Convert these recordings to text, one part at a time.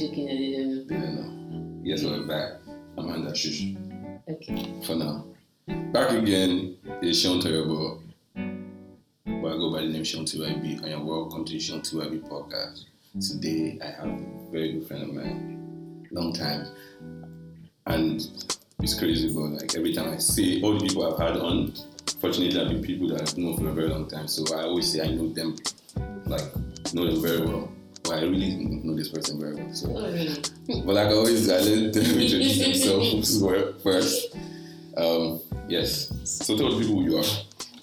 that they don't know? They don't know. Yes, we're back. Amanda Shush. Okay. For now. Back again is Sean Terrible. But I go by the name Sean TYB, and you're welcome to the Sean TYB podcast. Today, I have a very good friend of mine, long time. And it's crazy, but like every time I see all the people I've had on, fortunately, I've been people that I've known for a very long time. So I always say I know them, like, know them very well. But I really know this person very well. So really? but like always, I let them introduce themselves first. Um, yes. So tell the people who you are.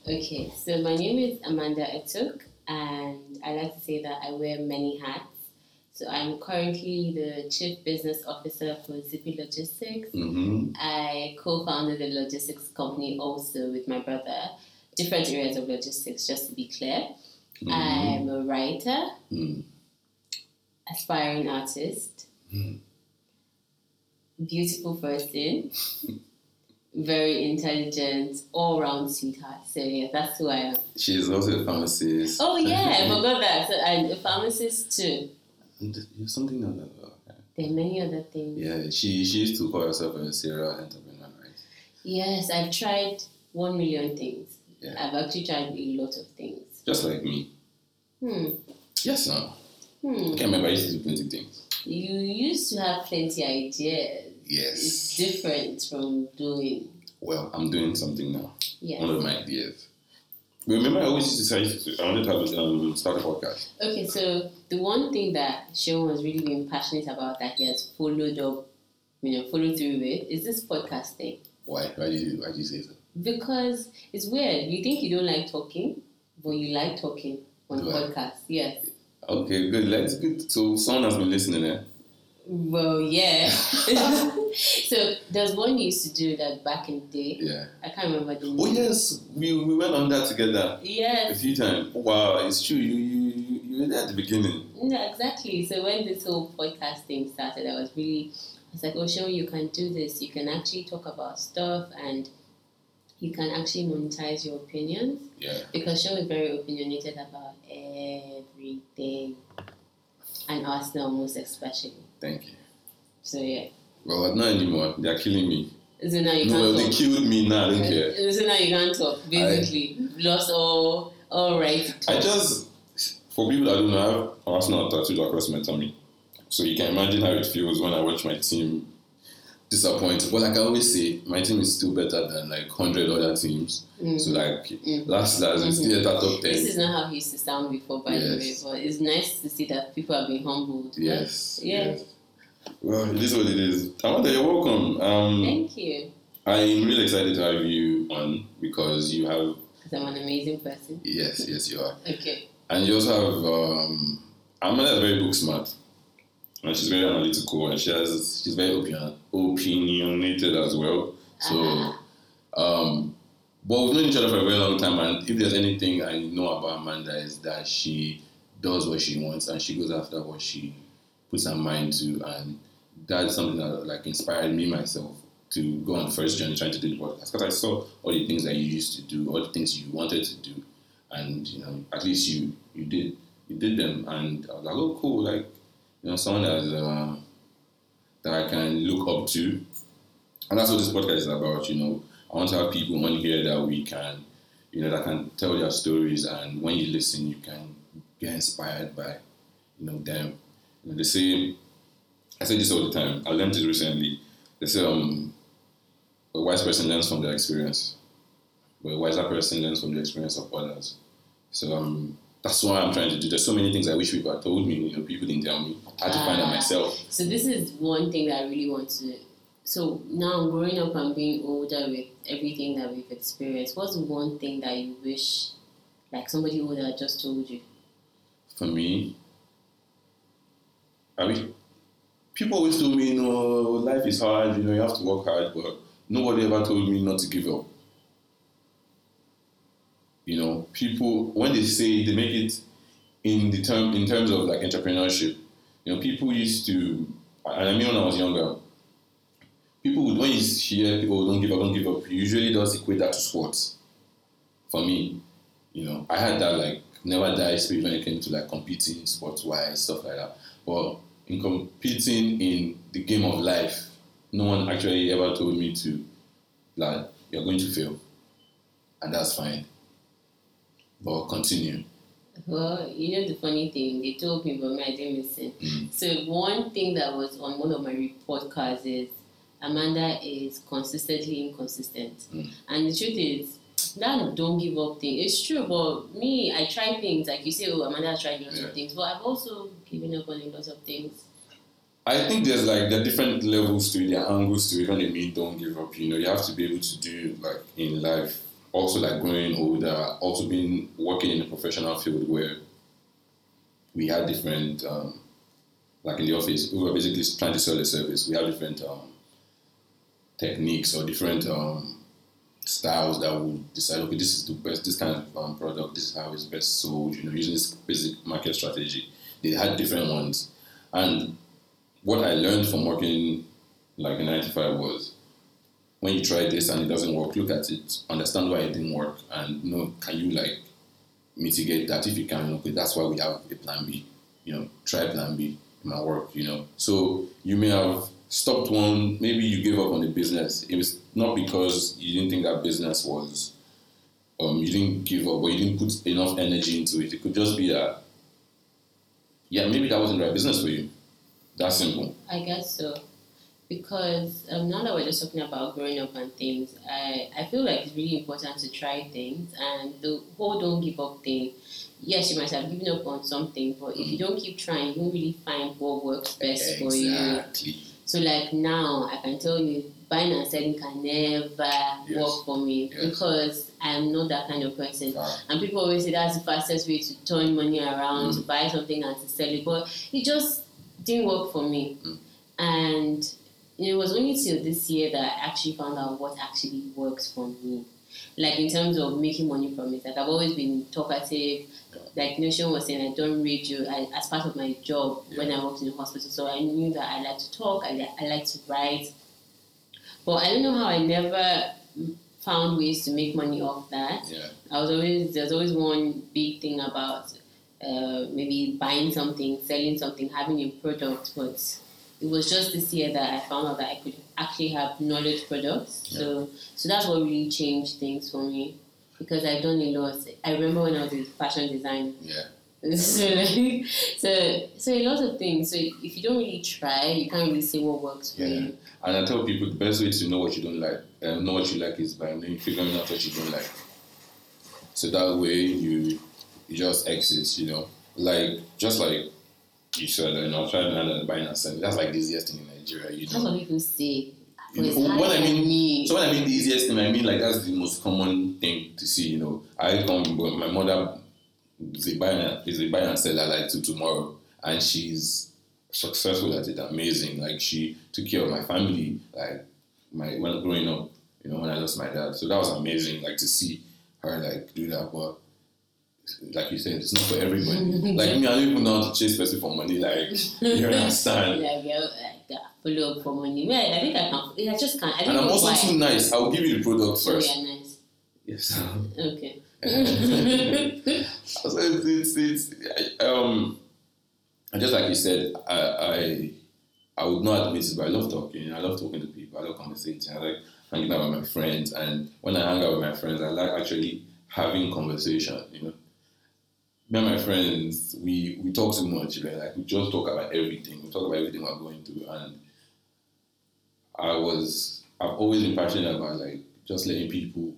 Okay, so my name is Amanda Etuk, and I like to say that I wear many hats. So I'm currently the Chief Business Officer for Zippy Logistics. Mm-hmm. I co-founded a logistics company also with my brother. Different areas of logistics, just to be clear. Mm-hmm. I'm a writer, Mm. Aspiring artist, Mm. beautiful person, very intelligent, all-round sweetheart. So yeah, that's who I am. She is also a pharmacist. Oh yeah, I forgot that. So I'm a pharmacist too. And There's something on that. There are many other things. Yeah, she she used to call herself a serial entrepreneur, right? Yes, I've tried one million things. Yeah. I've actually tried a lot of things. Just like me. Hmm. Yes, no. Hmm. I can't remember. I used to do plenty things. You used to have plenty ideas. Yes. It's different from doing. Well, I'm doing something now. Yes. One of my ideas. But remember, I always used to say I wanted to have, um, start a podcast. Okay, so the one thing that Sean has really been passionate about that he has followed up, you know, followed through with is this podcast thing. Why? Why did you Why did you say so? Because it's weird. You think you don't like talking, but you like talking on Do I? podcasts. Yes. Okay, good. Let's good. So someone has been listening, eh? Well, yeah. so there's one you used to do that back in the day. Yeah. I can't remember the name. Oh yes, we, we went on that together Yeah. a few times. Wow, it's true. You you you, you were there at the beginning. No, exactly. So when this whole podcast thing started, I was really, I was like, oh, Sean, you can do this. You can actually talk about stuff and you can actually monetize your opinions Yeah. because Sean is very opinionated about everything and Arsenal most especially. Thank you. So yeah. Well, not anymore. They are killing me. So now you No, can't they talk. killed me now. I don't care. So now you can't talk. Basically, lost all all right. I just, for people that don't know, I have Arsenal tattooed across my tummy. So you can imagine how it feels when I watch my team disappoint. But like I always say, my team is still better than like 100 other teams. Mm. So like, Mm. last last, Mhm. still at the top 10. This is not how he used to sound before, by the way, but it's nice to see that people are being humbled. Yes. Yeah. yes. Well, it is what it is. Amanda, you're welcome. Um, Thank you. I'm really excited to have you on because you have, Because I'm an amazing person. yes, yes, you are. Okay. And you also have, um, Amanda is very book smart. And she's very analytical and she has, she's very opinion, opinionated as well. So, Ah. um, but we've known each other for a very long time. And if there's anything I know about Amanda is that she does what she wants and she goes after what she puts her mind to. And that's something that like inspired me myself to go on the first journey trying to do the podcast because I saw all the things that you used to do, all the things you wanted to do, and you know at least you you did you did them, and I was like, oh cool, like you know someone that uh, that I can look up to, and that's what this podcast is about. You know, I want to have people on here that we can, you know, that can tell their stories, and when you listen, you can get inspired by, you know, them. You know, they say, I say this all the time. I learned it recently. They say, um, a wise person learns from their experience, but a wiser person learns from the experience of others. So um, that's what I'm trying to do. There's so many things I wish people had told me. You know, people didn't tell me. I had to find out Ah. myself. So this is one thing that I really want to. So now growing up and being older with everything that we've experienced, what's one thing that you wish, like somebody older just told you? For me, I mean, people always told me, you know, life is hard. You know, you have to work hard, but nobody ever told me not to give up. You know, people when they say they make it in the term in terms of like entrepreneurship. You know, people used to, and I mean when I was younger, people would when you hear people don't give up, don't give up, usually does equate that to sports. For me, you know, I had that like never die spirit when it came to like competing in sports wise stuff like that. But in competing in the game of life, no one actually ever told me to, like, you're going to fail, and that's fine. But continue. Well, you know the funny thing, they told me, but me, I didn't listen. Mm. So one thing that was on one of my report cards is Amanda is consistently inconsistent, Mm. and the truth is that don't give up thing. It's true, but me, I try things like you say. Oh, Amanda tried lots Yeah. of things, but I've also given up on a lot of things. I think there's like there are different levels to it, there are angles to it when they mean don't give up. You know, you have to be able to do like in life, also like growing older, also being working in a professional field where we had different um, like in the office, we were basically trying to sell a service. We had different um, techniques or different um, styles that would decide, okay, this is the best, this kind of um, product, this is how it's best sold, you know, using this basic market strategy. They had different ones. And what I learned from working like in 95 was when you try this and it doesn't work, look at it, understand why it didn't work, and know, can you like mitigate that if you can? Okay, that's why we have a plan B. You know, try plan B. It might work. You know, so you may have stopped one. Maybe you gave up on the business. It was not because you didn't think that business was. Um, you didn't give up, or you didn't put enough energy into it. It could just be that. Yeah, maybe that wasn't the right business for you. That simple. I guess so. Because um, now that we're just talking about growing up and things, I, I feel like it's really important to try things. And the whole don't give up thing, yes, you might have given up on something, but if you don't keep trying, you won't really find what works best for you. Exactly. So, like now, I can tell you, buying and selling can never Yes. work for me Yes. because I'm not that kind of person. And people always say that's the fastest way to turn money around, Mm. to buy something and to sell it. But it just didn't work for me. Mm. And it was only till this year that I actually found out what actually works for me. Like in terms of making money from it. Like I've always been talkative. Like Notion was saying, I done radio I, as part of my job when I worked in the hospital. So I knew that I like to talk, I, li- I like to write. But I don't know how I never found ways to make money off that. yeah. I was always there's always one big thing about uh, maybe buying something, selling something, having a product, but it was just this year that I found out that I could actually have knowledge products. So so that's what really changed things for me because I've done a lot. I remember when I was in fashion design. Yeah. So, like, so so a lot of things. So if you don't really try, you can't really say what works for Yeah. you. And I tell people the best way to know what you don't like, uh, know what you like is by figuring out what you don't like. So that way you you just exit, you know. Like just like you said, you know, trying to learn buying and selling. That's like the easiest thing in Nigeria, you That's know. what people say. You know, when I mean- me. So when I mean the easiest thing, I mean like that's the most common thing to see, you know. I come but my mother is a buyer is a buyer and seller like to tomorrow and she's successful at it, amazing. Like she took care of my family, like my when growing up, you know, when I lost my dad. So that was amazing, like to see her like do that. But like you said, it's not for everybody. like me, I don't even know how to chase person for money. Like you understand. Like, yeah, like, uh, follow up for money. Well, I think I can. I just can't. I And I'm also why. too nice. I'll give you the product first. yeah, nice. Yes. Okay. so it's, it's, it's um and just like you said, I I I would not admit it, but I love talking. I love talking to people. I love conversating. I like hanging out with my friends, and when I hang out with my friends, I like actually having conversation. You know, me and my friends, we we talk too much. Man. Like we just talk about everything. We talk about everything we're going through, and I was I've always been passionate about like just letting people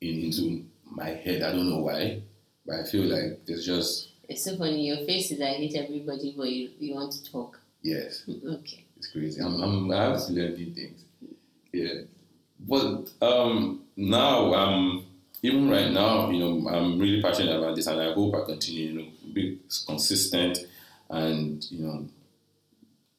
in into my head. I don't know why, but I feel like there's just It's so funny. Your face is I hate everybody, but you, you want to talk. yes, Okay. it's crazy. I'm, I'm I have to learn new things. Yeah, but um now I'm even right now, you know, I'm really passionate about this, and I hope I continue. You know, be consistent, and you know,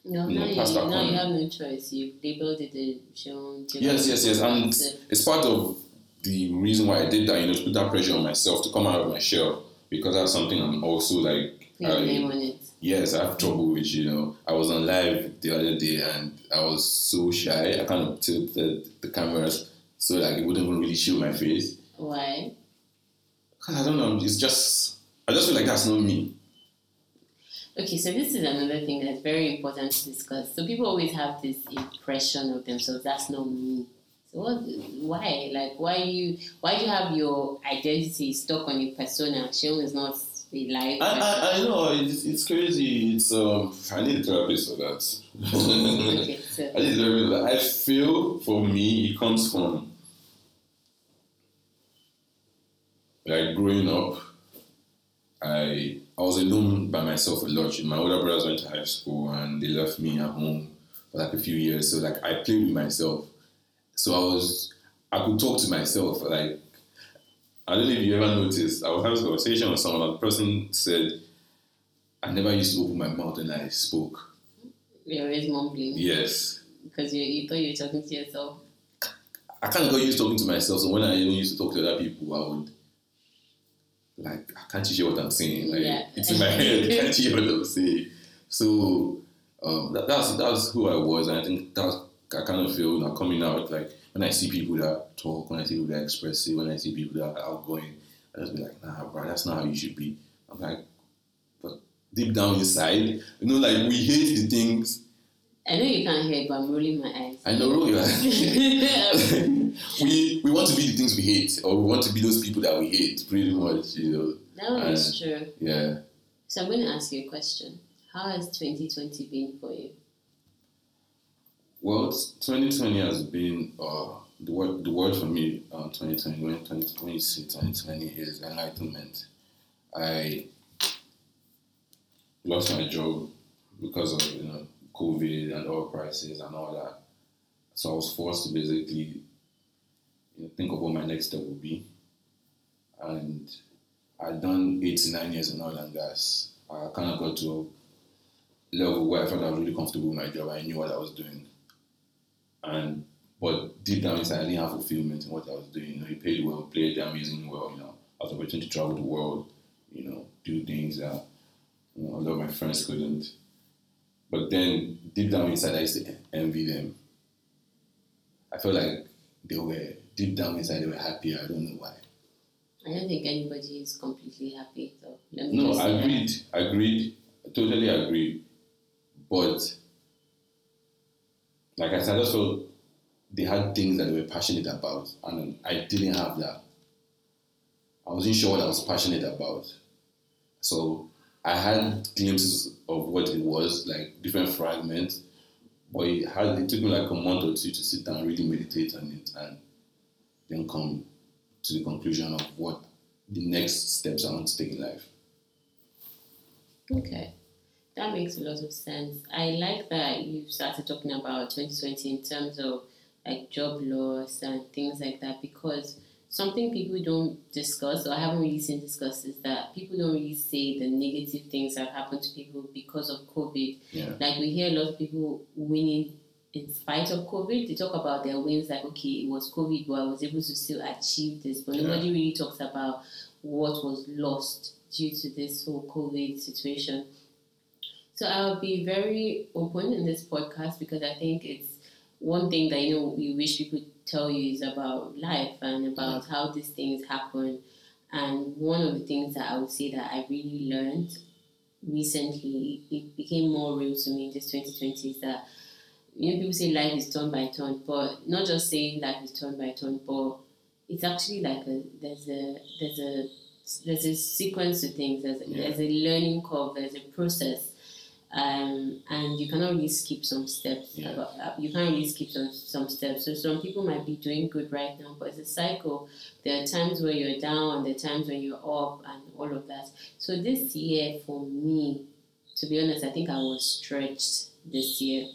No, now, you, now you have no choice. You've labeled it a shown. Yes, yes, yes. And it's part of the reason why I did that, you know, to put that pressure on myself to come out of my shell because that's something I'm also like, I- name on it. yes, I have trouble with, you know. I was on live the other day and I was so shy. I kind of tilted the cameras so like it wouldn't even really show my face. Why? Because I don't know, it's just, I just feel like that's not me. Okay, so this is another thing that's very important to discuss. So people always have this impression of themselves. That's not me. So what? Why? Like, why you? Why do you have your identity stuck on a persona? Sean is not a live. I, I, I know it's, it's crazy. It's um I need a therapist for that. okay, so I need a therapist. for that. I feel for me it comes from like growing up. I I was alone by myself a lot. My older brothers went to high school and they left me at home for like a few years. So like I played with myself. So I was I could talk to myself. Like I don't know if you ever noticed. I was having a conversation with someone. and The person said, "I never used to open my mouth when I spoke." you're always mumbling Yes, because you, you thought you were talking to yourself. I kind of got used to talking to myself. So when I even used to talk to other people, I would like, "I can't you hear what I'm saying?" Like Yeah. it's in my head. can't you hear what I'm saying? So um, that, that's that's who I was, and I think that's I kind of feel now coming out like when I see people that talk, when I see people that express it, when I see people that are outgoing, I just be like, nah, bro, that's not how you should be. I'm like, but deep down inside, you know, like we hate the things. I know you can't hear but I'm rolling my eyes. I know, roll your eyes. we we want to be the things we hate, or we want to be those people that we hate, pretty much, you know. that one is true. Yeah. So I'm going to ask you a question. How has 2020 been for you? Well, 2020 has been uh, the word. The word for me, uh, 2020, when 2020, say 2020 is enlightenment. I lost my job because of you know COVID and oil prices and all that. So I was forced to basically you know, think of what my next step would be. And I'd done eight nine years in oil and gas. I kind of got to a level where I felt I was really comfortable with my job. I knew what I was doing and but deep down inside, I didn't have fulfillment in what I was doing. You know, he paid well, played amazing well. You know, I was opportunity to travel the world. You know, do things that you know, a lot of my friends couldn't. But then deep down inside, I used to envy them. I felt like they were deep down inside, they were happier. I don't know why. I don't think anybody is completely happy. So No, say that. agreed, agreed, totally agreed. But like I said, I felt they had things that they were passionate about, and I didn't have that. I wasn't sure what I was passionate about, so I had glimpses of what it was, like different fragments. But it had it took me like a month or two to sit down really meditate on it, and then come to the conclusion of what the next steps I want to take in life. Okay. That makes a lot of sense. I like that you started talking about 2020 in terms of like job loss and things like that because something people don't discuss or I haven't really seen discussed is that people don't really say the negative things that happened to people because of COVID. Yeah. Like we hear a lot of people winning in spite of COVID. They talk about their wins like okay, it was COVID, but I was able to still achieve this. But Yeah. nobody really talks about what was lost due to this whole COVID situation. So I'll be very open in this podcast because I think it's one thing that you know we wish people tell you is about life and about mm. how these things happen. And one of the things that I would say that I really learned recently, it became more real to me in this 2020 is that you know people say life is turn by turn, but not just saying life is turn by turn, but it's actually like a there's a there's a there's a sequence to things. There's Yeah. there's a learning curve. There's a process, um, and you cannot really skip some steps. Yeah. About, uh, you can't really skip some some steps. So some people might be doing good right now, but it's a cycle. There are times where you're down, and there are times when you're up, and all of that. So this year, for me, to be honest, I think I was stretched this year,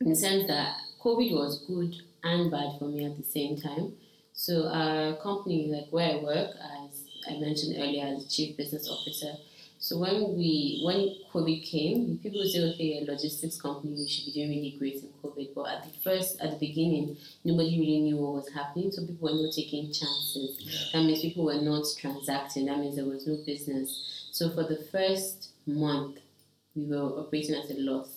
in the sense that COVID was good and bad for me at the same time. So our company, like where I work, as I mentioned earlier, as chief business officer. So when we when COVID came, people would say, okay, a logistics company, we should be doing really great in COVID. But at the first, at the beginning, nobody really knew what was happening. So people were not taking chances. That means people were not transacting. That means there was no business. So for the first month, we were operating at a loss.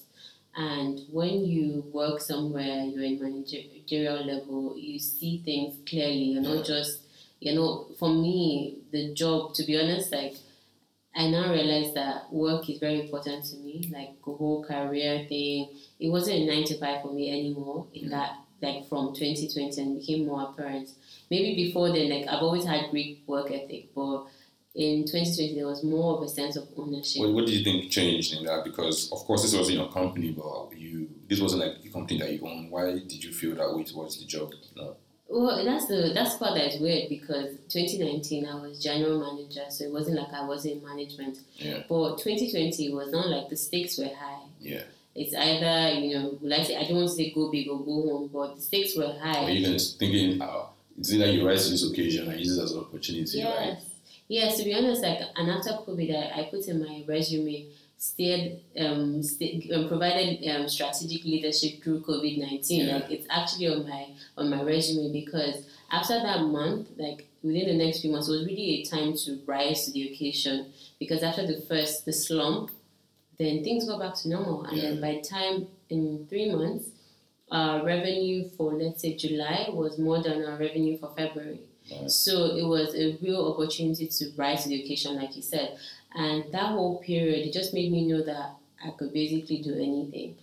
And when you work somewhere, you're in managerial level, you see things clearly. You're not just, you know, for me, the job, to be honest, like, I now realize that work is very important to me, like the whole career thing. It wasn't a nine to five for me anymore. In mm. that, like from 2020, and became more apparent. Maybe before then, like I've always had great work ethic, but in 2020 there was more of a sense of ownership. What, what do you think changed in that? Because of course this wasn't your company, but you this wasn't like the company that you own. Why did you feel that way towards the job? No. Well, that's the that's part that is weird because 2019 I was general manager, so it wasn't like I was in management. Yeah. But 2020 was not like the stakes were high. Yeah. It's either you know, like I don't want to say go big or go home, but the stakes were high. Are you then thinking uh, it's either you rise to this occasion and use it as an opportunity, yes. right? Yes, to be honest, like and after COVID, I, I put in my resume steered um, st- um provided um, strategic leadership through COVID nineteen. Yeah. Like it's actually on my on my resume because after that month, like within the next few months, it was really a time to rise to the occasion because after the first the slump, then things go back to normal, and then by time in three months, our revenue for let's say July was more than our revenue for February. Right. So it was a real opportunity to rise to the occasion, like you said. And that whole period, it just made me know that I could basically do anything.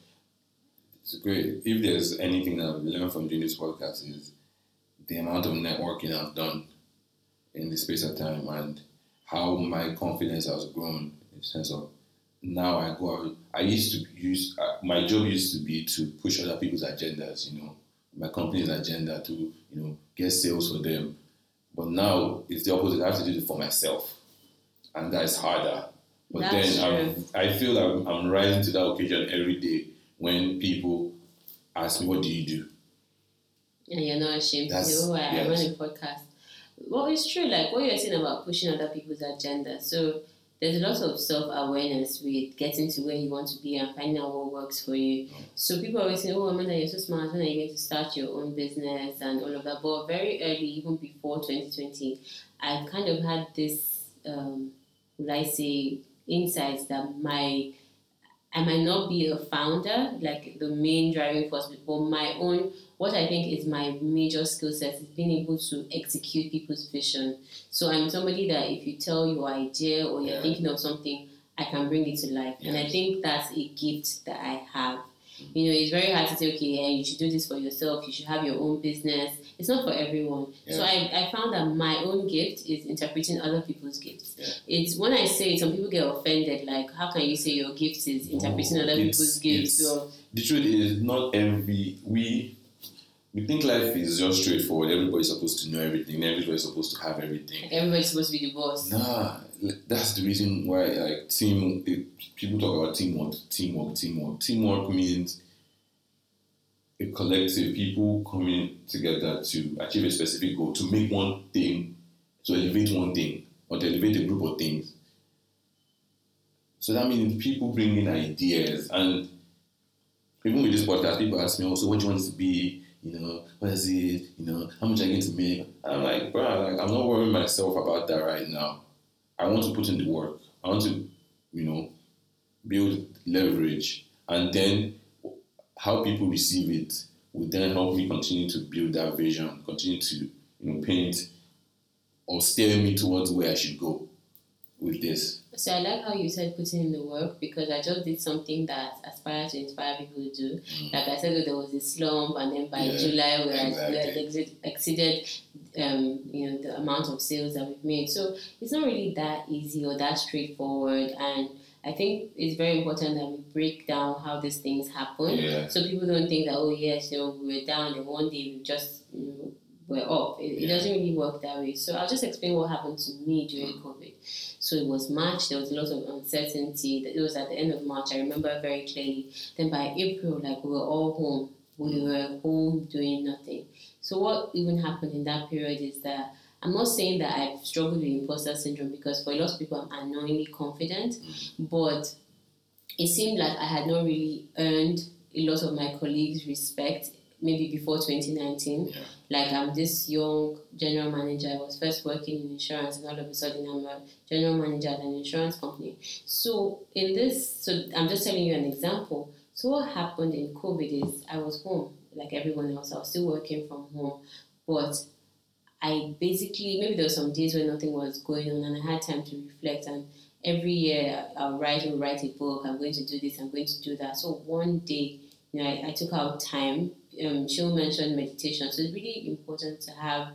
It's great. If there's anything that I've learned from doing this podcast is the amount of networking I've done in the space of time and how my confidence has grown in sense of now I go out. I used to use uh, my job used to be to push other people's agendas, you know, my company's agenda to you know get sales for them. But now it's the opposite. I have to do it for myself, and that is harder. But That's then true. I'm, I feel like I'm rising to that occasion every day when people ask me, "What do you do?" And you're not ashamed to That's- say, oh, I, I yes. run a podcast. Well, it's true, like what you're saying about pushing other people's agenda. So there's a lot of self awareness with getting to where you want to be and finding out what works for you. So people always say, oh, Amanda, you're so smart. When are you going to start your own business and all of that? But very early, even before 2020, I kind of had this, um, will I say, insights that my I might not be a founder, like the main driving force, but my own, what I think is my major skill set is being able to execute people's vision. So I'm somebody that if you tell your idea or you're Yeah. thinking of something, I can bring it to life. And I think that's a gift that I have. You know, it's very hard to say, okay, yeah, you should do this for yourself, you should have your own business. It's not for everyone. So I, I found that my own gift is interpreting other people's gifts. Yeah. It's when I say it, some people get offended, like, how can you say your gift is oh, interpreting Oh, other people's gifts? Or, The truth is, not every we we think life is just straightforward. Everybody's supposed to know everything. Everybody's supposed to have everything. like, everybody's supposed to be the boss. Nah, that's the reason why like team it, eh, people talk about teamwork, teamwork, teamwork. Teamwork means a collective people coming together to achieve a specific goal, to make one thing, to elevate one thing, or to elevate a group of things. So that means people bring in ideas, and even with this podcast, people ask me, "Also, what do you want to be? You know, what is it? You know, how much you going to make?" And I'm like, "Bro, like, I'm not worrying myself about that right now. I want to put in the work. I want to, you know, build leverage, and then how people receive it will then help me continue to build that vision, continue to, you know, paint or steer me towards where I should go with this. So I like how you said putting in the work because I just did something that aspires to inspire people to do. Like I said, there was a slump, and then by Mm. Yeah, July we had, we had exceeded, um, you know, the amount of sales that we've made. So it's not really that easy or that straightforward. And I think it's very important that we break down how these things happen. Yeah. So people don't think that oh yes, you know, we were down and one day we just you know, we're up. It, it doesn't really work that way. So I'll just explain what happened to me during COVID. So it was March. There was a lot of uncertainty. It was at the end of March. I remember very clearly. Then by April, like we were all home. We were home doing nothing. So what even happened in that period is that I'm not saying that I've struggled with imposter syndrome because for a lot of people I'm unknowingly confident, mm. but it seemed like I had not really earned a lot of my colleagues' respect maybe before 2019. Yeah. Like I'm this young general manager. I was first working in insurance, and all of a sudden I'm a general manager at an insurance company. So in this, so I'm just telling you an example. So what happened in COVID is I was home like everyone else. I was still working from home, but I basically maybe there were some days where nothing was going on, and I had time to reflect. And every year I'll write and write a book. I'm going to do this. I'm going to do that. So one day, you know, I, I took out time. Um, she mentioned meditation. So it's really important to have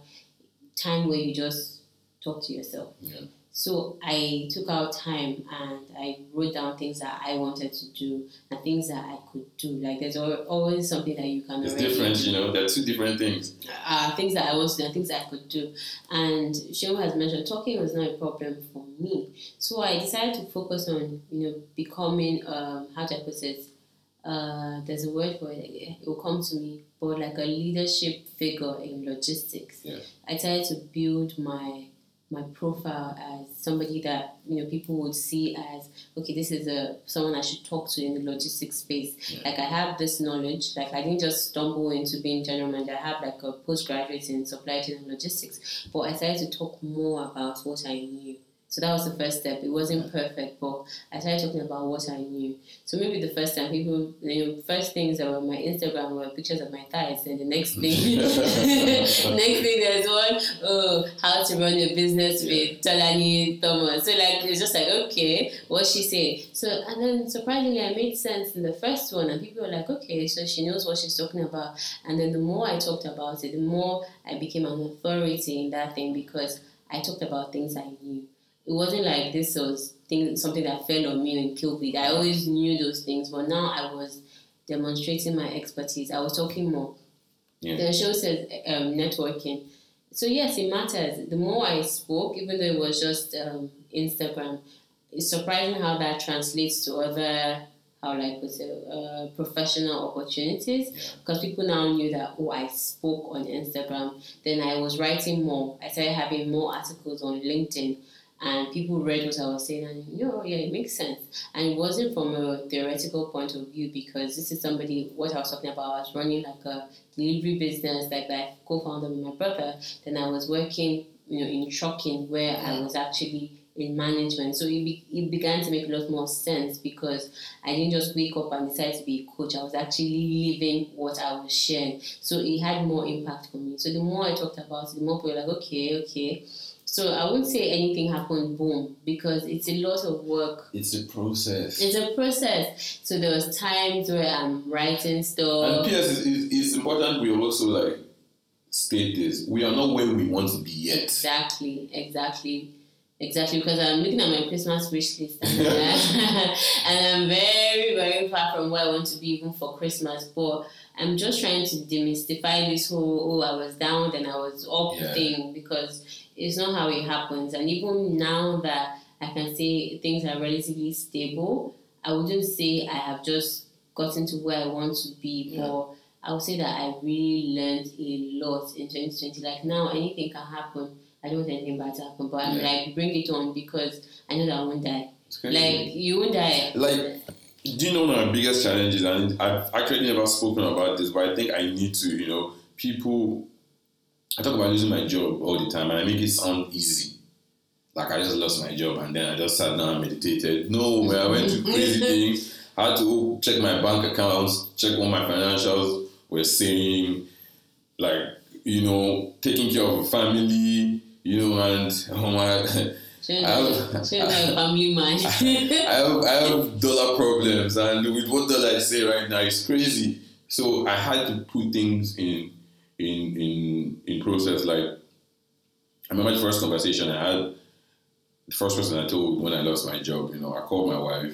time where you just talk to yourself. Yeah. So I took out time and I wrote down things that I wanted to do and things that I could do. Like there's always something that you can It's different, do you know. There are two different things. uh, things that I want to do and things that I could do. And Shema has mentioned talking was not a problem for me. So I decided to focus on, you know, becoming, um, how do I put it? Uh, there's a word for it, it will come to me, but like a leadership figure in logistics. Yeah. I tried to build my my profile as somebody that you know people would see as okay this is a someone I should talk to in the logistics space. Yeah. like I have this knowledge. Like I didn't just stumble into being general manager. I have like a postgraduate in supply chain and logistics. But I started to talk more about what I knew so that was the first step. It wasn't perfect but I started talking about what I knew. So maybe the first time people know first things that were on my Instagram were pictures of my thighs and the next thing next thing there's one oh how to run a business with Tolani Thomas. So like it's just like okay what she say? So and then surprisingly I made sense in the first one and people were like okay so she knows what she's talking about. And then the more I talked about it the more I became an authority in that thing because I talked about things I knew it wasn't like this was thing, something that fell on me and killed me. I always knew those things, but now I was demonstrating my expertise. I was talking more. Yeah. The show says um, networking. So yes, it matters. The more I spoke, even though it was just um, Instagram, it's surprising how that translates to other how like put it, uh, professional opportunities Yeah. because people now knew that oh I spoke on Instagram. Then I was writing more. I started having more articles on LinkedIn. And people read what I was saying, and you know, yeah, it makes sense. And it wasn't from a theoretical point of view because this is somebody. What I was talking about, I was running like a delivery business, like I co-founded with my brother. Then I was working, you know, in trucking where I was actually in management. So it, be, it began to make a lot more sense because I didn't just wake up and decide to be a coach. I was actually living what I was sharing. So it had more impact for me. So the more I talked about it, the more people were like, okay, okay. So I wouldn't say anything happened boom because it's a lot of work. It's a process. It's a process. So there was times where I'm writing stuff. and. P.S. It's, important we also like state this. We are not where we want to be yet. Exactly, exactly, exactly. Because I'm looking at my Christmas wish list and, uh, and I'm very, very far from where I want to be even for Christmas. But I'm just trying to demystify this whole "oh, I was down and I was up" Yeah. thing because it's not how it happens. And even now that I can say things are relatively stable, I wouldn't say I have just gotten to where I want to be, Yeah. but I would say that I really learned a lot in 2020. Like now, anything can happen. I don't want anything bad to happen, but I'm Yeah. like, bring it on because I know that I won't die. Like, you won't die. Like, do you know one of my biggest challenges? And I've actually never spoken about this, but I think I need to. You know, people. I talk about losing my job all the time, and I make it sound easy. Like I just lost my job, and then I just sat down and meditated. No, man, I went to crazy things. I had to check my bank accounts, check all my financials were saying, like you know, taking care of a family, you know, and oh my. I have- have, shouldn't have family man. I have I have dollar problems, and with what dollar I say right now, it's crazy. So I had to put things in in in in process. Like I remember the first conversation I had. The first person I told when I lost my job, you know, I called my wife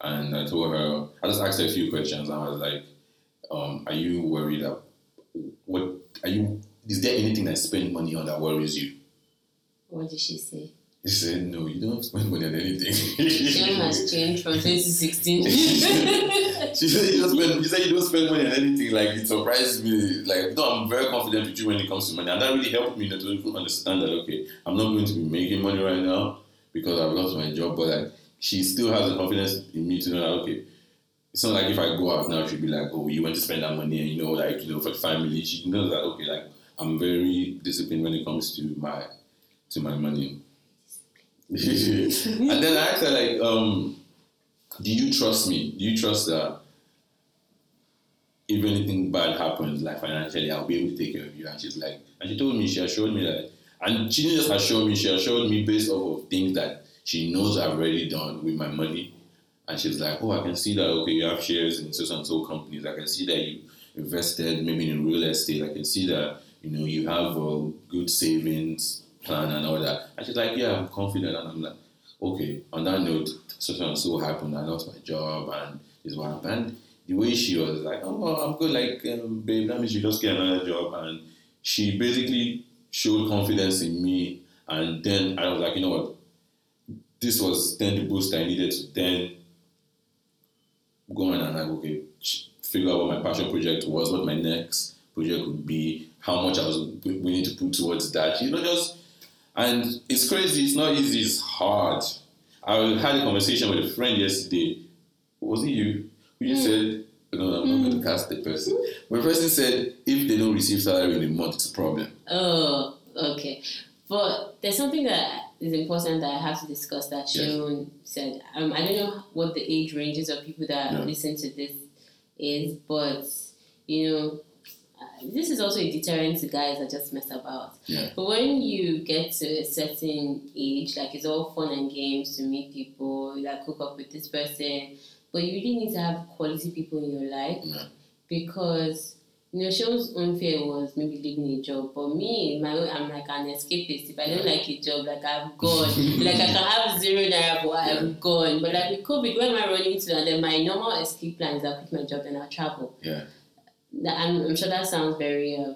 and I told her. I just asked her a few questions. And I was like, um, "Are you worried? That, what are you? Is there anything I spend money on that worries you?" what did she say? He said, "No, you don't spend money on anything." Shane has changed from 2016. she said you don't spend. Said you don't spend money on anything. Like it surprised me. Like no, I'm very confident with you when it comes to money, and that really helped me to understand that okay, I'm not going to be making money right now because I've lost my job, but like she still has the confidence in me to know that okay. It's not like if I go out now, she'll be like, "Oh, you went to spend that money," and you know, like you know, for the family. She knows that okay, like I'm very disciplined when it comes to my to my money. and then I asked her like, um, "Do you trust me? Do you trust that if anything bad happens, like financially, I'll be able to take care of you?" And she's like, and she told me, she assured me that, and she didn't just assure me, she assured me based off of things that she knows I've already done with my money. And she's like, Oh, I can see that okay, you have shares in so and so companies. I can see that you invested maybe in real estate. I can see that you know you have a good savings plan and all that. And she's like, Yeah, I'm confident. And I'm like, Okay, on that note, so and so happened. I lost my job and this is what happened. The way she was like, Oh, I'm good, like, um, babe, that means you just get another job. And she basically showed confidence in me. And then I was like, You know what? This was then the boost I needed to then go on and like, okay, figure out what my passion project was, what my next project would be, how much I was willing to put towards that. You know, just and it's crazy. It's not easy. It's hard. I had a conversation with a friend yesterday. Was it you? Who you mm. said, no, I'm mm. not going to hmm. cast the person. My person said, if they don't receive salary in a month, it's a problem. Oh, okay. But there's something that is important that I have to discuss that Sharon yes. said. Um, I don't know what the age ranges of people that yeah. listen to this is, but you know, this is also a deterrent to guys that just mess about. Yeah. But when you get to a certain age, like it's all fun and games to meet people, like hook up with this person, but you really need to have quality people in your life yeah. because you know, Sean's own fear was maybe leaving a job. But me, my own, I'm like an escapist. If I don't like a job, like I'm gone. like I can have zero naira, but I'm gone. But like with COVID, where am I running to? And then my normal escape plan is I quit my job and I travel. Yeah. I'm, I'm sure that sounds very uh,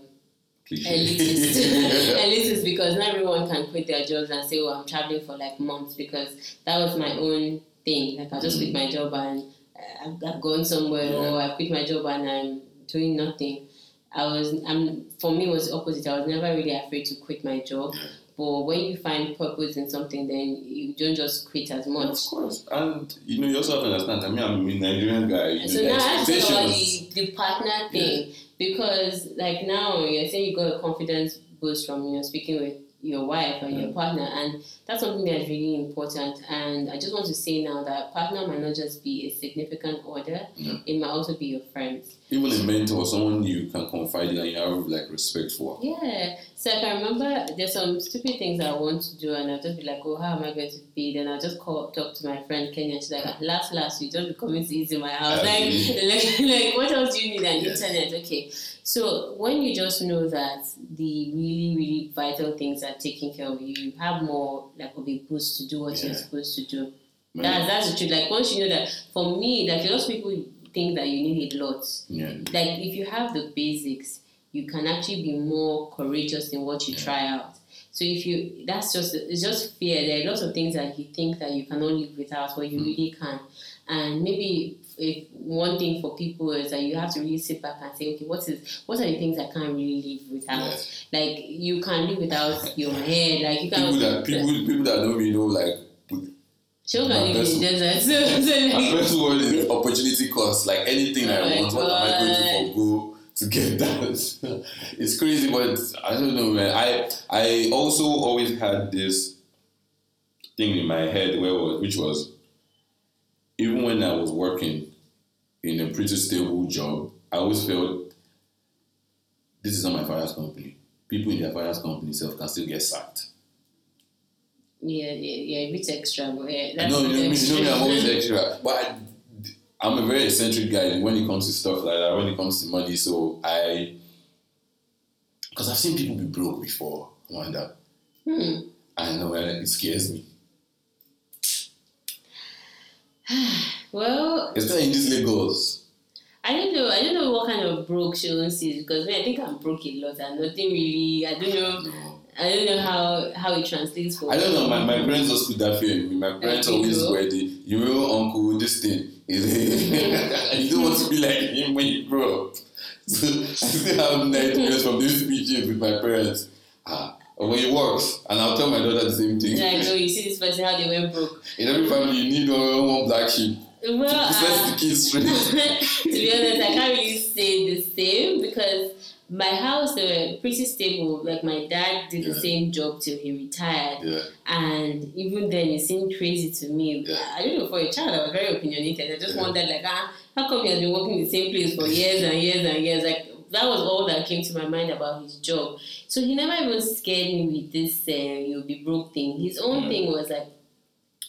elitist. elitist because not everyone can quit their jobs and say, "Oh, I'm traveling for like months." Because that was my own thing. Like I just mm. quit my job and uh, I've, I've gone somewhere, yeah. or I quit my job and I'm doing nothing. I was, I'm, for me, it was the opposite. I was never really afraid to quit my job. But when you find purpose in something, then you don't just quit as much. Of course. And, you know, you also have to understand, I mean, I'm a Nigerian guy. You so now I talk about the, the partner thing. Yeah. Because, like, now you're saying you got a confidence boost from, you know, speaking with your wife or your mm. partner and that's something that's really important. And i just want to say now that partner might not just be a significant other yeah. it might also be your friends. Even a mentor someone you can confide in and you have like respect for. Yeah. So i can remember there's some stupid things i want to do and i'll just be like oh how am i going to feed and i'll just call talk to my friend kenya and she's like last last you just be coming to eat in my house like, like, like what else do you need? An yes. internet okay so when you just know that the really, really vital things are taken care of you, you have more like of a boost to do what yeah. you're supposed to do. That's that's the truth. Like once you know that, for me, like a lot of people think that you need a lot. Yeah. Like if you have the basics, you can actually be more courageous in what you yeah. try out. So if you, that's just it's just fear. There are lots of things that you think that you cannot live without, but you mm. really can. And maybe if one thing for people is that you have to really sit back and say, okay, what is what are the things I can't really live without? Yes. Like you can live without your hair. Like you can people that people people that know me know like She'll can live in the desert. So, so like, my first word is opportunity cost. Like anything oh I want, God. what am I going to forego to get that? it's crazy, but I don't know, man. I I also always had this thing in my head where which was even when I was working in a pretty stable job, I always felt this is not my father's company. People in their father's company self can still get sacked. Yeah, yeah, yeah, a bit extra, but yeah. That's no, you know, you know me, I'm always extra. But I, I'm a very eccentric guy when it comes to stuff like that, when it comes to money. So I, because I've seen people be broke before, I wonder. Hmm. I know, it scares me. well, it's not in these Lagos. I don't know. I don't know what kind of broke Sean sees because when I think I'm broke a lot and nothing really. I don't know. No. I don't know how how it translates for. I don't know. My, my parents also put that me. My parents always were the you know uncle this thing you don't want to be like him when you grow up. So I still have nightmares from these speeches with my parents. Ah, when it works, and I'll tell my daughter the same thing. Yeah, so you see this person how they went broke. In every family, you need one black sheep. Well, kids to be honest, I can't really say the same because my house they were pretty stable. Like my dad did yeah. the same job till he retired. Yeah. And even then it seemed crazy to me. Yeah. I don't know, for a child I was very opinionated. I just wondered like ah, how come he has been working the same place for years and years and years? Like that was all that came to my mind about his job. So he never even scared me with this uh, you'll be broke thing. His own mm. thing was like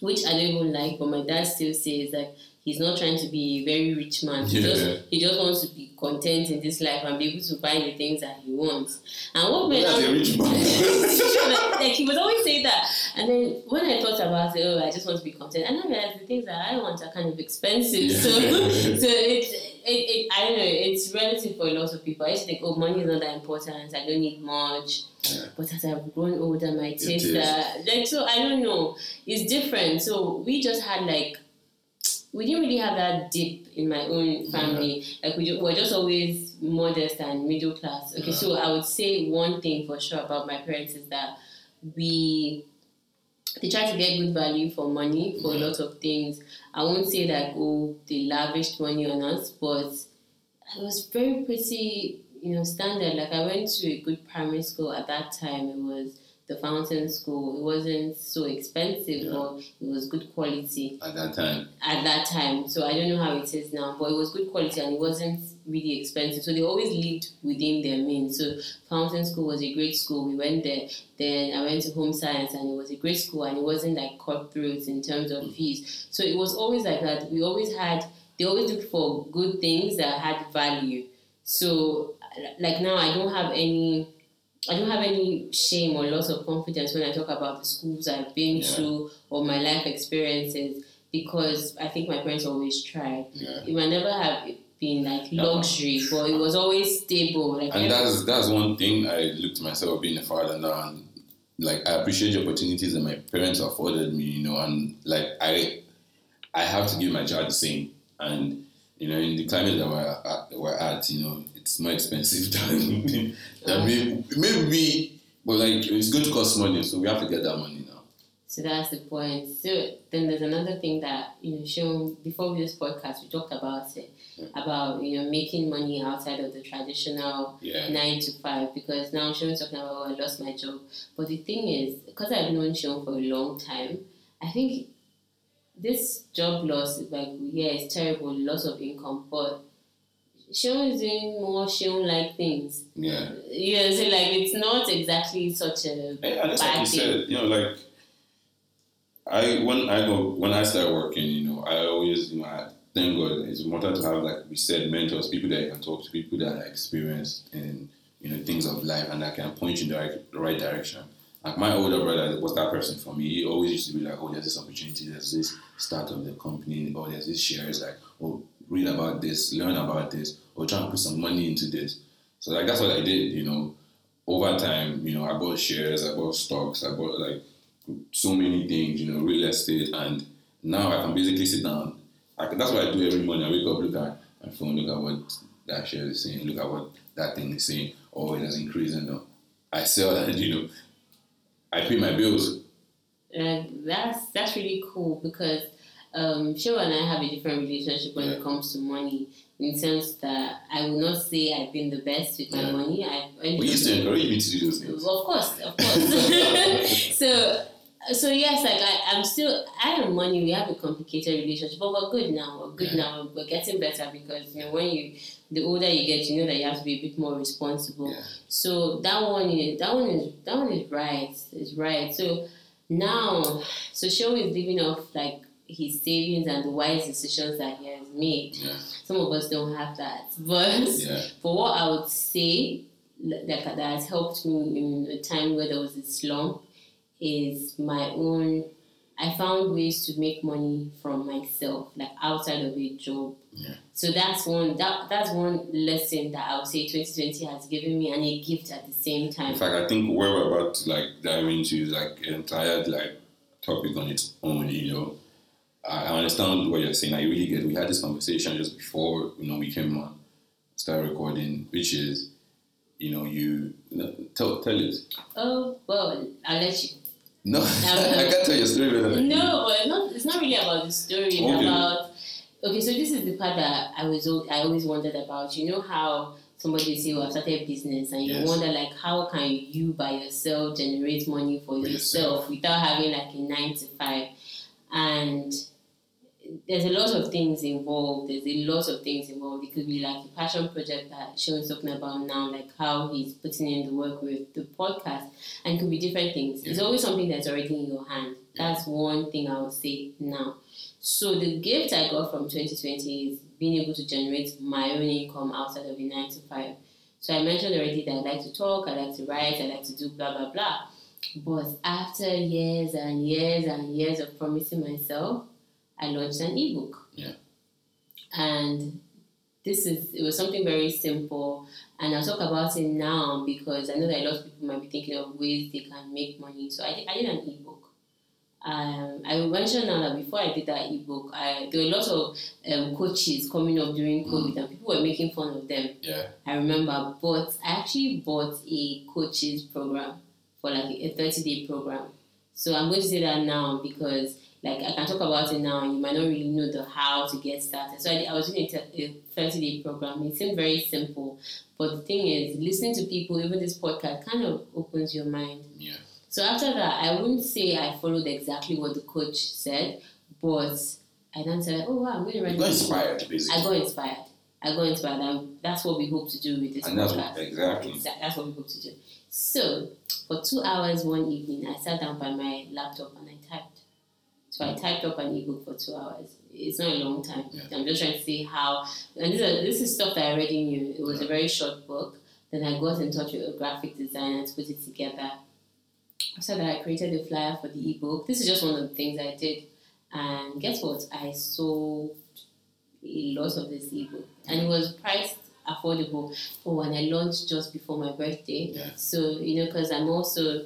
which I don't even like, but my dad still says that he's not trying to be a very rich man. He Yeah. just he just wants to be content in this life and be able to buy the things that he wants. And what made That's a rich man. like, like, he would always say that. And then when I thought about it, oh, I just want to be content. And I realized the things that I want are kind of expensive. Yeah. So, so it, it, it, I don't know, it's relative for a lot of people. I used to think, oh, money is not that important. I don't need much. Yeah. But as I've grown older, my taste are uh, like so. I don't know. It's different. So we just had like we didn't really have that dip in my own family. Like we were just always modest and middle class. Okay, Yeah. so I would say one thing for sure about my parents is that we they try to get good value for money for a lot of things. I won't say that oh they lavished money on us, but it was very pretty, you know, standard. Like I went to a good primary school at that time. It was the Fountain School. It wasn't so expensive, Yeah. but it was good quality At that time. at that time. So I don't know how it is now, but it was good quality and it wasn't really expensive. So they always lived within their means. So Fountain School was a great school. We went there. Then I went to Home Science and it was a great school and it wasn't like cutthroat in terms of fees. So it was always like that. We always had they always looked for good things that had value. So like now I don't have any I don't have any shame or loss of confidence when I talk about the schools I've been Yeah. to or my life experiences because I think my parents always tried. Yeah. It might never have been like luxury, but it was always stable. Like And that's that's one thing I look to myself being a father now and like I appreciate the opportunities that my parents afforded me, you know, and like I I have to give my child the same. And you know, in the climate that we're at, we're at you know, it's more expensive than than maybe, maybe but like it's going to cost money, so we have to get that money now. So that's the point. So then there's another thing that you know, Sean. Before this podcast, we talked about it about you know making money outside of the traditional Yeah. nine to five because now Sean's talking about oh, I lost my job. But the thing is, because I've known Sean for a long time, I think this job loss is like yeah, it's terrible, loss of income, but Sean is doing more Sean like things. Yeah. Yeah, so like it's not exactly such a eh, and that's like you thing. said, you know, like I when I go when I start working, you know, I always, you know, I thank God it's important to have like we said, mentors, people that you can talk to, people that are experienced in you know things of life and that can point you in the right, the right direction. Like my older brother was that person for me. He always used to be like, "Oh, there's this opportunity. There's this start of the company. Or there's this shares. Like, oh, read about this, learn about this, or try and put some money into this." So like that's what I did. You know, over time, you know, I bought shares, I bought stocks, I bought like so many things. You know, real estate, and now I can basically sit down. I that's what I do every morning. I wake up, look at my phone, look at what that share is saying, look at what that thing is saying. Oh, it has increased, and uh, I sell and you know, I pay my bills. And that's that's really cool because um, Cheryl and I have a different relationship when it comes to money. In sense that I will not say I've been the best with my Yeah. money. I've We used to encourage me to do those things. of course, of course. so, so yes, like I, I'm still. I and money. We have a complicated relationship, but we're good now. We're good Yeah. now. We're getting better because you know when you, the older you get, you know that you have to be a bit more responsible. Yeah. So that one is that one is that one is right. Is right. So now, so Sean is living off like his savings and the wise decisions that he has made. Yeah, Some of us don't have that, but yeah, for what I would say like that has helped me in a time where there was a slump is my own. I found ways to make money from myself, like outside of a job. Yeah. So that's one that that's one lesson that I would say 2020 has given me and a gift at the same time. In fact, I think where we're about to like dive into is like an entire like topic on its own. You know, I I understand what you're saying. I really get. We had this conversation just before you know we came on, start recording, which is, you know, you, you know, tell tell it. Oh well, I'll let you. No, I can't tell your story better than. No, but it's not. It's not really about the story. It's Okay. about okay. So this is the part that I was. I always wondered about. You know how somebody say, oh, "Well, I started a business," and you Yes. wonder like, how can you by yourself generate money for For yourself yourself. without having like a nine to five? And there's a lot of things involved. There's a lot of things involved. It could be like a passion project that Sean's talking about now, like how he's putting in the work with the podcast, and it could be different things. It's always something that's already in your hand. That's one thing I would say now. So the gift I got from 2020 is being able to generate my own income outside of a nine to five. So I mentioned already that I like to talk, I like to write, I like to do blah blah blah. But after years and years and years of promising myself, I launched an ebook. Yeah. And this is it was something very simple and I'll talk about it now because I know that a lot of people might be thinking of ways they can make money. So I did, I did an ebook. Um, I will mention now that before I did that ebook, I, there were a lot of um, coaches coming up during COVID and people were making fun of them. Yeah. I remember, but I actually bought a coaches program for like a 30 day program. So I'm going to say that now because like I can talk about it now and you might not really know the how to get started. So I, I was doing a 30 day program. It seemed very simple, but the thing is, listening to people, even this podcast, kind of opens your mind. Yeah. So after that, I wouldn't say I followed exactly what the coach said, but I then said, "Oh wow, I'm going to write." You got inspired, basically. I got inspired. I got inspired, and that's what we hope to do with this and that's podcast. what, exactly. That's what we hope to do. So, for two hours one evening, I sat down by my laptop and I. So I typed up an ebook for two hours. It's not a long time. Yeah. I'm just trying to see how. And this is, this is stuff that I already knew. It was a very short book. Then I got in touch with a graphic designer to put it together. After that, I created a flyer for the ebook. This is just one of the things I did. And guess what? I sold a lot of this ebook, and it was priced affordable. Oh, and I launched just before my birthday. Yeah. So you know, because I'm also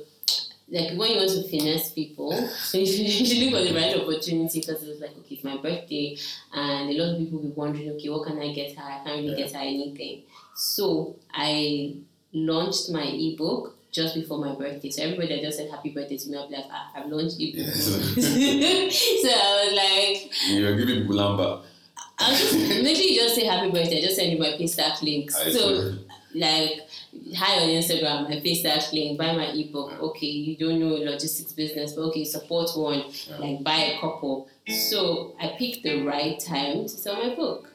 like when you want to finesse people, so you should, look for the right opportunity. Because it was like, okay, it's my birthday, and a lot of people will be wondering, okay, what can I get her? I can't really Yeah. get her anything. So I launched my ebook just before my birthday. So everybody that just said happy birthday to me, I'll be like, ah, I've launched ebook. So I was like, You're giving people number. I'll just maybe you just say happy birthday. Just send you my Paystack link. I So see. Like hi on Instagram, my Paystack link, buy my ebook. Okay, you don't know logistics business, but okay, support one, like buy a couple. So I picked the right time to sell my book.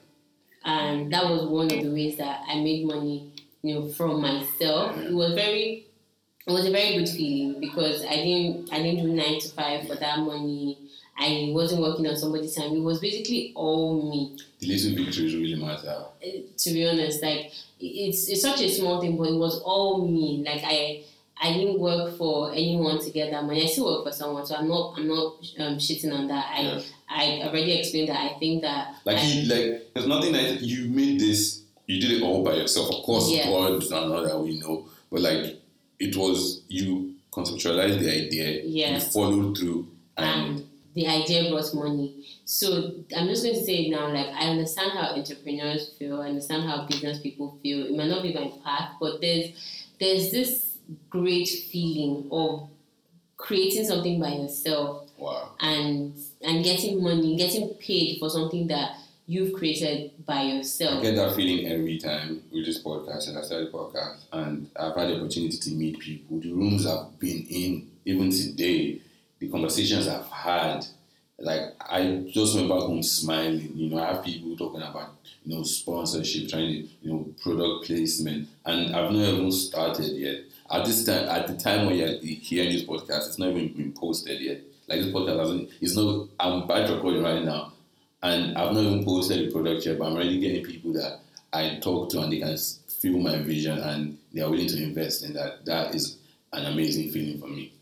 And that was one of the ways that I made money, you know, from myself. It was very it was a very good feeling because I didn't I didn't do nine to five for that money. I wasn't working on somebody's time. It was basically all me The little victories really matter. Uh, to be honest, like it's it's such a small thing, but it was all me. Like I I didn't work for anyone to get that money. I still work for someone, so I'm not I'm not um, shitting on that. I Yeah. I already explained that. I think that Like, I, you, like, there's nothing that you made this. You did it all by yourself. Of course, Yes. God and all that we know, but like, it was you conceptualized the idea. Yes. You followed through, and and the idea brought money. So I'm just going to say it now. Like I understand how entrepreneurs feel. I understand how business people feel. It might not be my path, but there's there's this great feeling of creating something by yourself wow, and and getting money, getting paid for something that you've created by yourself. I get that feeling every time with this podcast, and I started podcast, and I've had the opportunity to meet people. The rooms I've been in, even today, the conversations I've had, like I just went back home smiling. You know, I have people talking about you know sponsorship, trying to you know product placement, and I've not even started yet. At this time, at the time when you're hearing this podcast, it's not even been posted yet. Like this podcast hasn't, it's not. I'm back recording right now, and I've not even posted the product yet. But I'm already getting people that I talk to, and they can feel my vision, and they are willing to invest in that. That is an amazing feeling for me.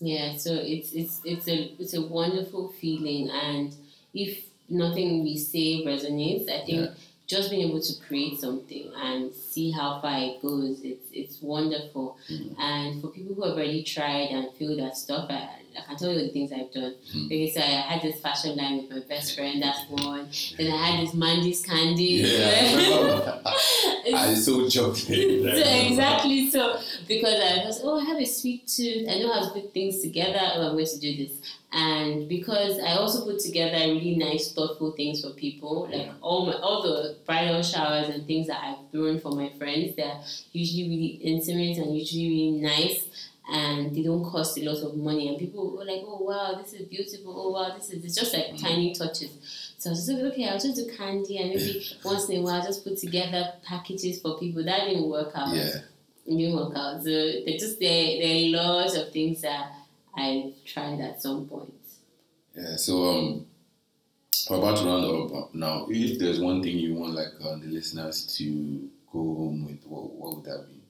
Yeah, so it's it's it's a it's a wonderful feeling, and if nothing we say resonates, I think Yeah. just being able to create something and see how far it goes, it's it's wonderful. Mhm. And for people who have already tried and feel that stuff, I, I can tell you the things I've done. Mhm. Because I had this fashion line with my best friend, that's one. Then I had this Mandy's candy. Yeah, I so joking. so exactly so because I was oh I have a sweet tooth I know how to put things together oh I'm going to do this and because I also put together really nice thoughtful things for people like Yeah. all my all the bridal showers and things that I've thrown for my friends they're usually really intimate and usually really nice and they don't cost a lot of money. And people were like, oh wow, this is beautiful. Oh wow, this is it's just like Mm. tiny touches. So I was like, okay, I'll just do candy and maybe once in a while just put together packages for people. That didn't work out. Yeah. It didn't work out. So they just there there are lots of things that I tried at some point. Yeah. So um, we're about to round up now. If there's one thing you want, like uh, the listeners to go home with, what, what would that be?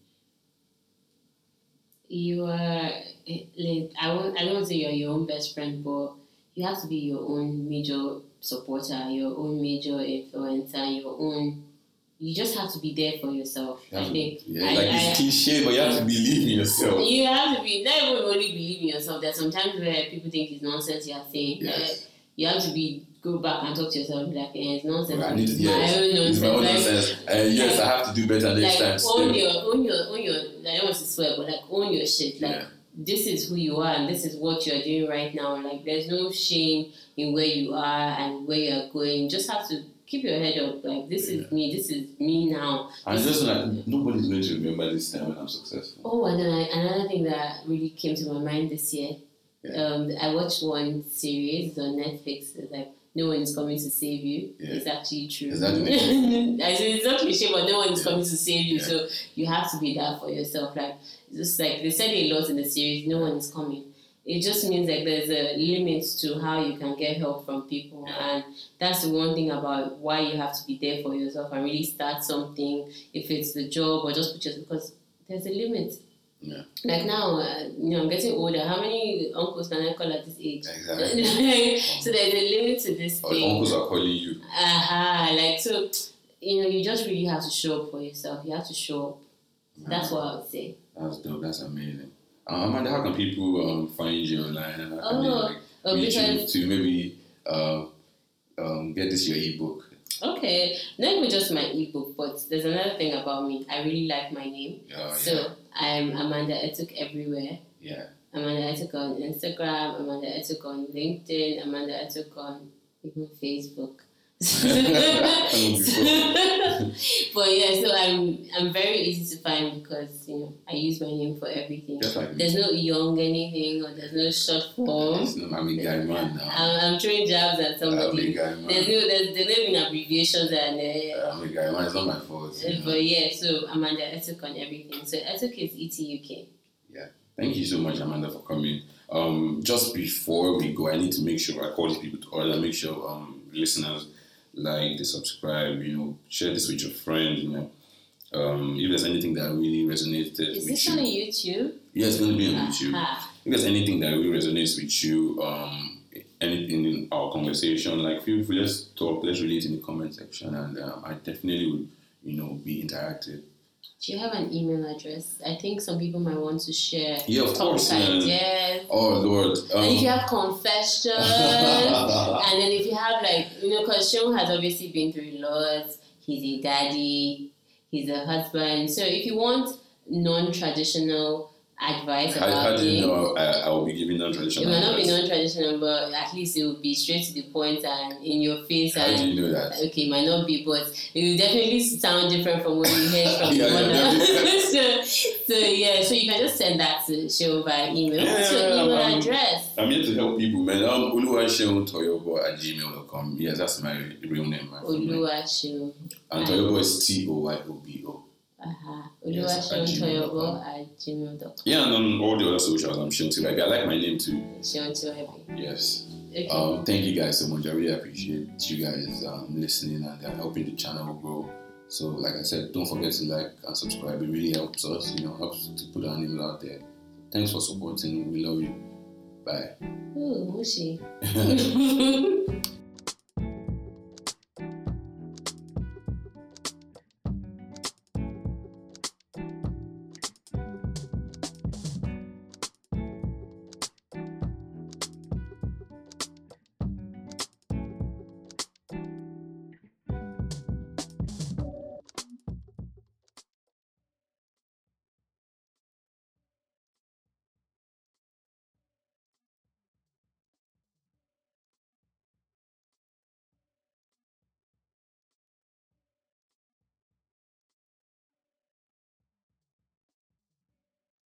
You are eh, like I won't I don't want to say you're your own best friend, but you have to be your own major supporter, your own major influencer, your own. You just have to be there for yourself. You I to- think. yeah, I- like I- it's cliche, but you have to believe in yourself. You have to be not even only believe in yourself. There's sometimes where people think it's nonsense you are saying. Yes. Uh, you have to be go back and talk to yourself and be like, eh, it's nonsense. I need to, it's yes, my own it's nonsense. my own Like. Uh, yes, I have to do better next like time. own Still. your own your own your I don't want to swear, but like own your shit. Like Yeah. this is who you are and this is what you're doing right now. Like there's no shame in where you are and where you're going. You just have to keep your head up. Like this is me, this is me now. And just like nobody's going to remember this time when I'm successful. Oh and then I, another thing that really came to my mind this year. Yeah. Um I watched one series on Netflix. It's like no one is coming to save you. Yeah. It's actually true. Is that I said it's not cliche, but no one is Yeah. coming to save you. Yeah. So you have to be there for yourself. Like it's just like they said a lot in the series, no one is coming. It just means like there's a limit to how you can get help from people, and that's the one thing about why you have to be there for yourself and really start something. If it's the job or just because there's a limit. Yeah. Like now, uh, you know, I'm getting older. How many uncles can I call at this age? Exactly. so there's a limit to this Or thing. uncles are calling you. Aha, like so, you know, you just really have to show up for yourself. You have to show up. That's what I would say. That's dope. That's amazing. Um, Amanda, how can people um, find you online and how can they Oh, like, Oh, you to maybe uh, um, get this your ebook? okay, not even just my ebook, but there's another thing about me. I really like my name. Oh, So I'm Amanda Etuk everywhere. yeah. Amanda Etuk on Instagram. Amanda Etuk on LinkedIn. Amanda Etuk on even Facebook. But yeah, so I'm I'm very easy to find because you know I use my name for everything. Just like me. There's no young anything or there's no short form. I'm a guy man now. I'm, I'm throwing jabs at I'm a somebody. guy man. There's no there's, there's no even abbreviations and uh, I'm a guy man. It's not my fault. you know. but yeah, so Amanda Etuk on everything. So Etuk is E ETUK. Yeah, thank you so much, Amanda, for coming. Um, just before we go, I need to make sure I call these people to order. Make sure um, listeners like, they subscribe. You know, share this with your friends. You know, um, if there's anything that really resonated Is with this you, on YouTube? yeah, it's going to be on YouTube. Aha. If there's anything that really resonates with you, um, anything in our conversation, like feel free, let's talk, let's relate in the comment section, and um, I definitely would, you know, be interactive. Do you have an email address? I think some people might want to share Yeah, of course. man. ideas. Oh Lord. Um, and if you have confessions, and then if you have like you know, because Sean has obviously been through lot. He's a daddy. He's a husband. So if you want non-traditional advice How, about how do you things, know I, I will be giving non-traditional it might not be non-traditional, but at least it will be straight to the point and in your face. How do and you know that? okay, it might not be, but it will definitely sound different from what you heard from Yeah, the yeah, mother. so, so yeah, so you can just send that to Sean by email. What's your Yeah, email um, address? I'm here to help people, man. Um, Oluwaseun Toyobo at gmail.com. Yes, that's my real name, my. Oluwaseun. And Toyobo is T O Y O B O. Aha. Yes, at gmail.com. at gmail.com. Yeah, and on all the other socials, I'm Seun Toyobo. I like my name too. Toyobo. Yes. Okay. Um, thank you guys so much. I really appreciate you guys um, listening and uh, helping the channel grow. So, like I said, don't forget to like and subscribe. It really helps us, you know, helps to put our name out there. Thanks for supporting. We love you. Bye. Ooh, mushy.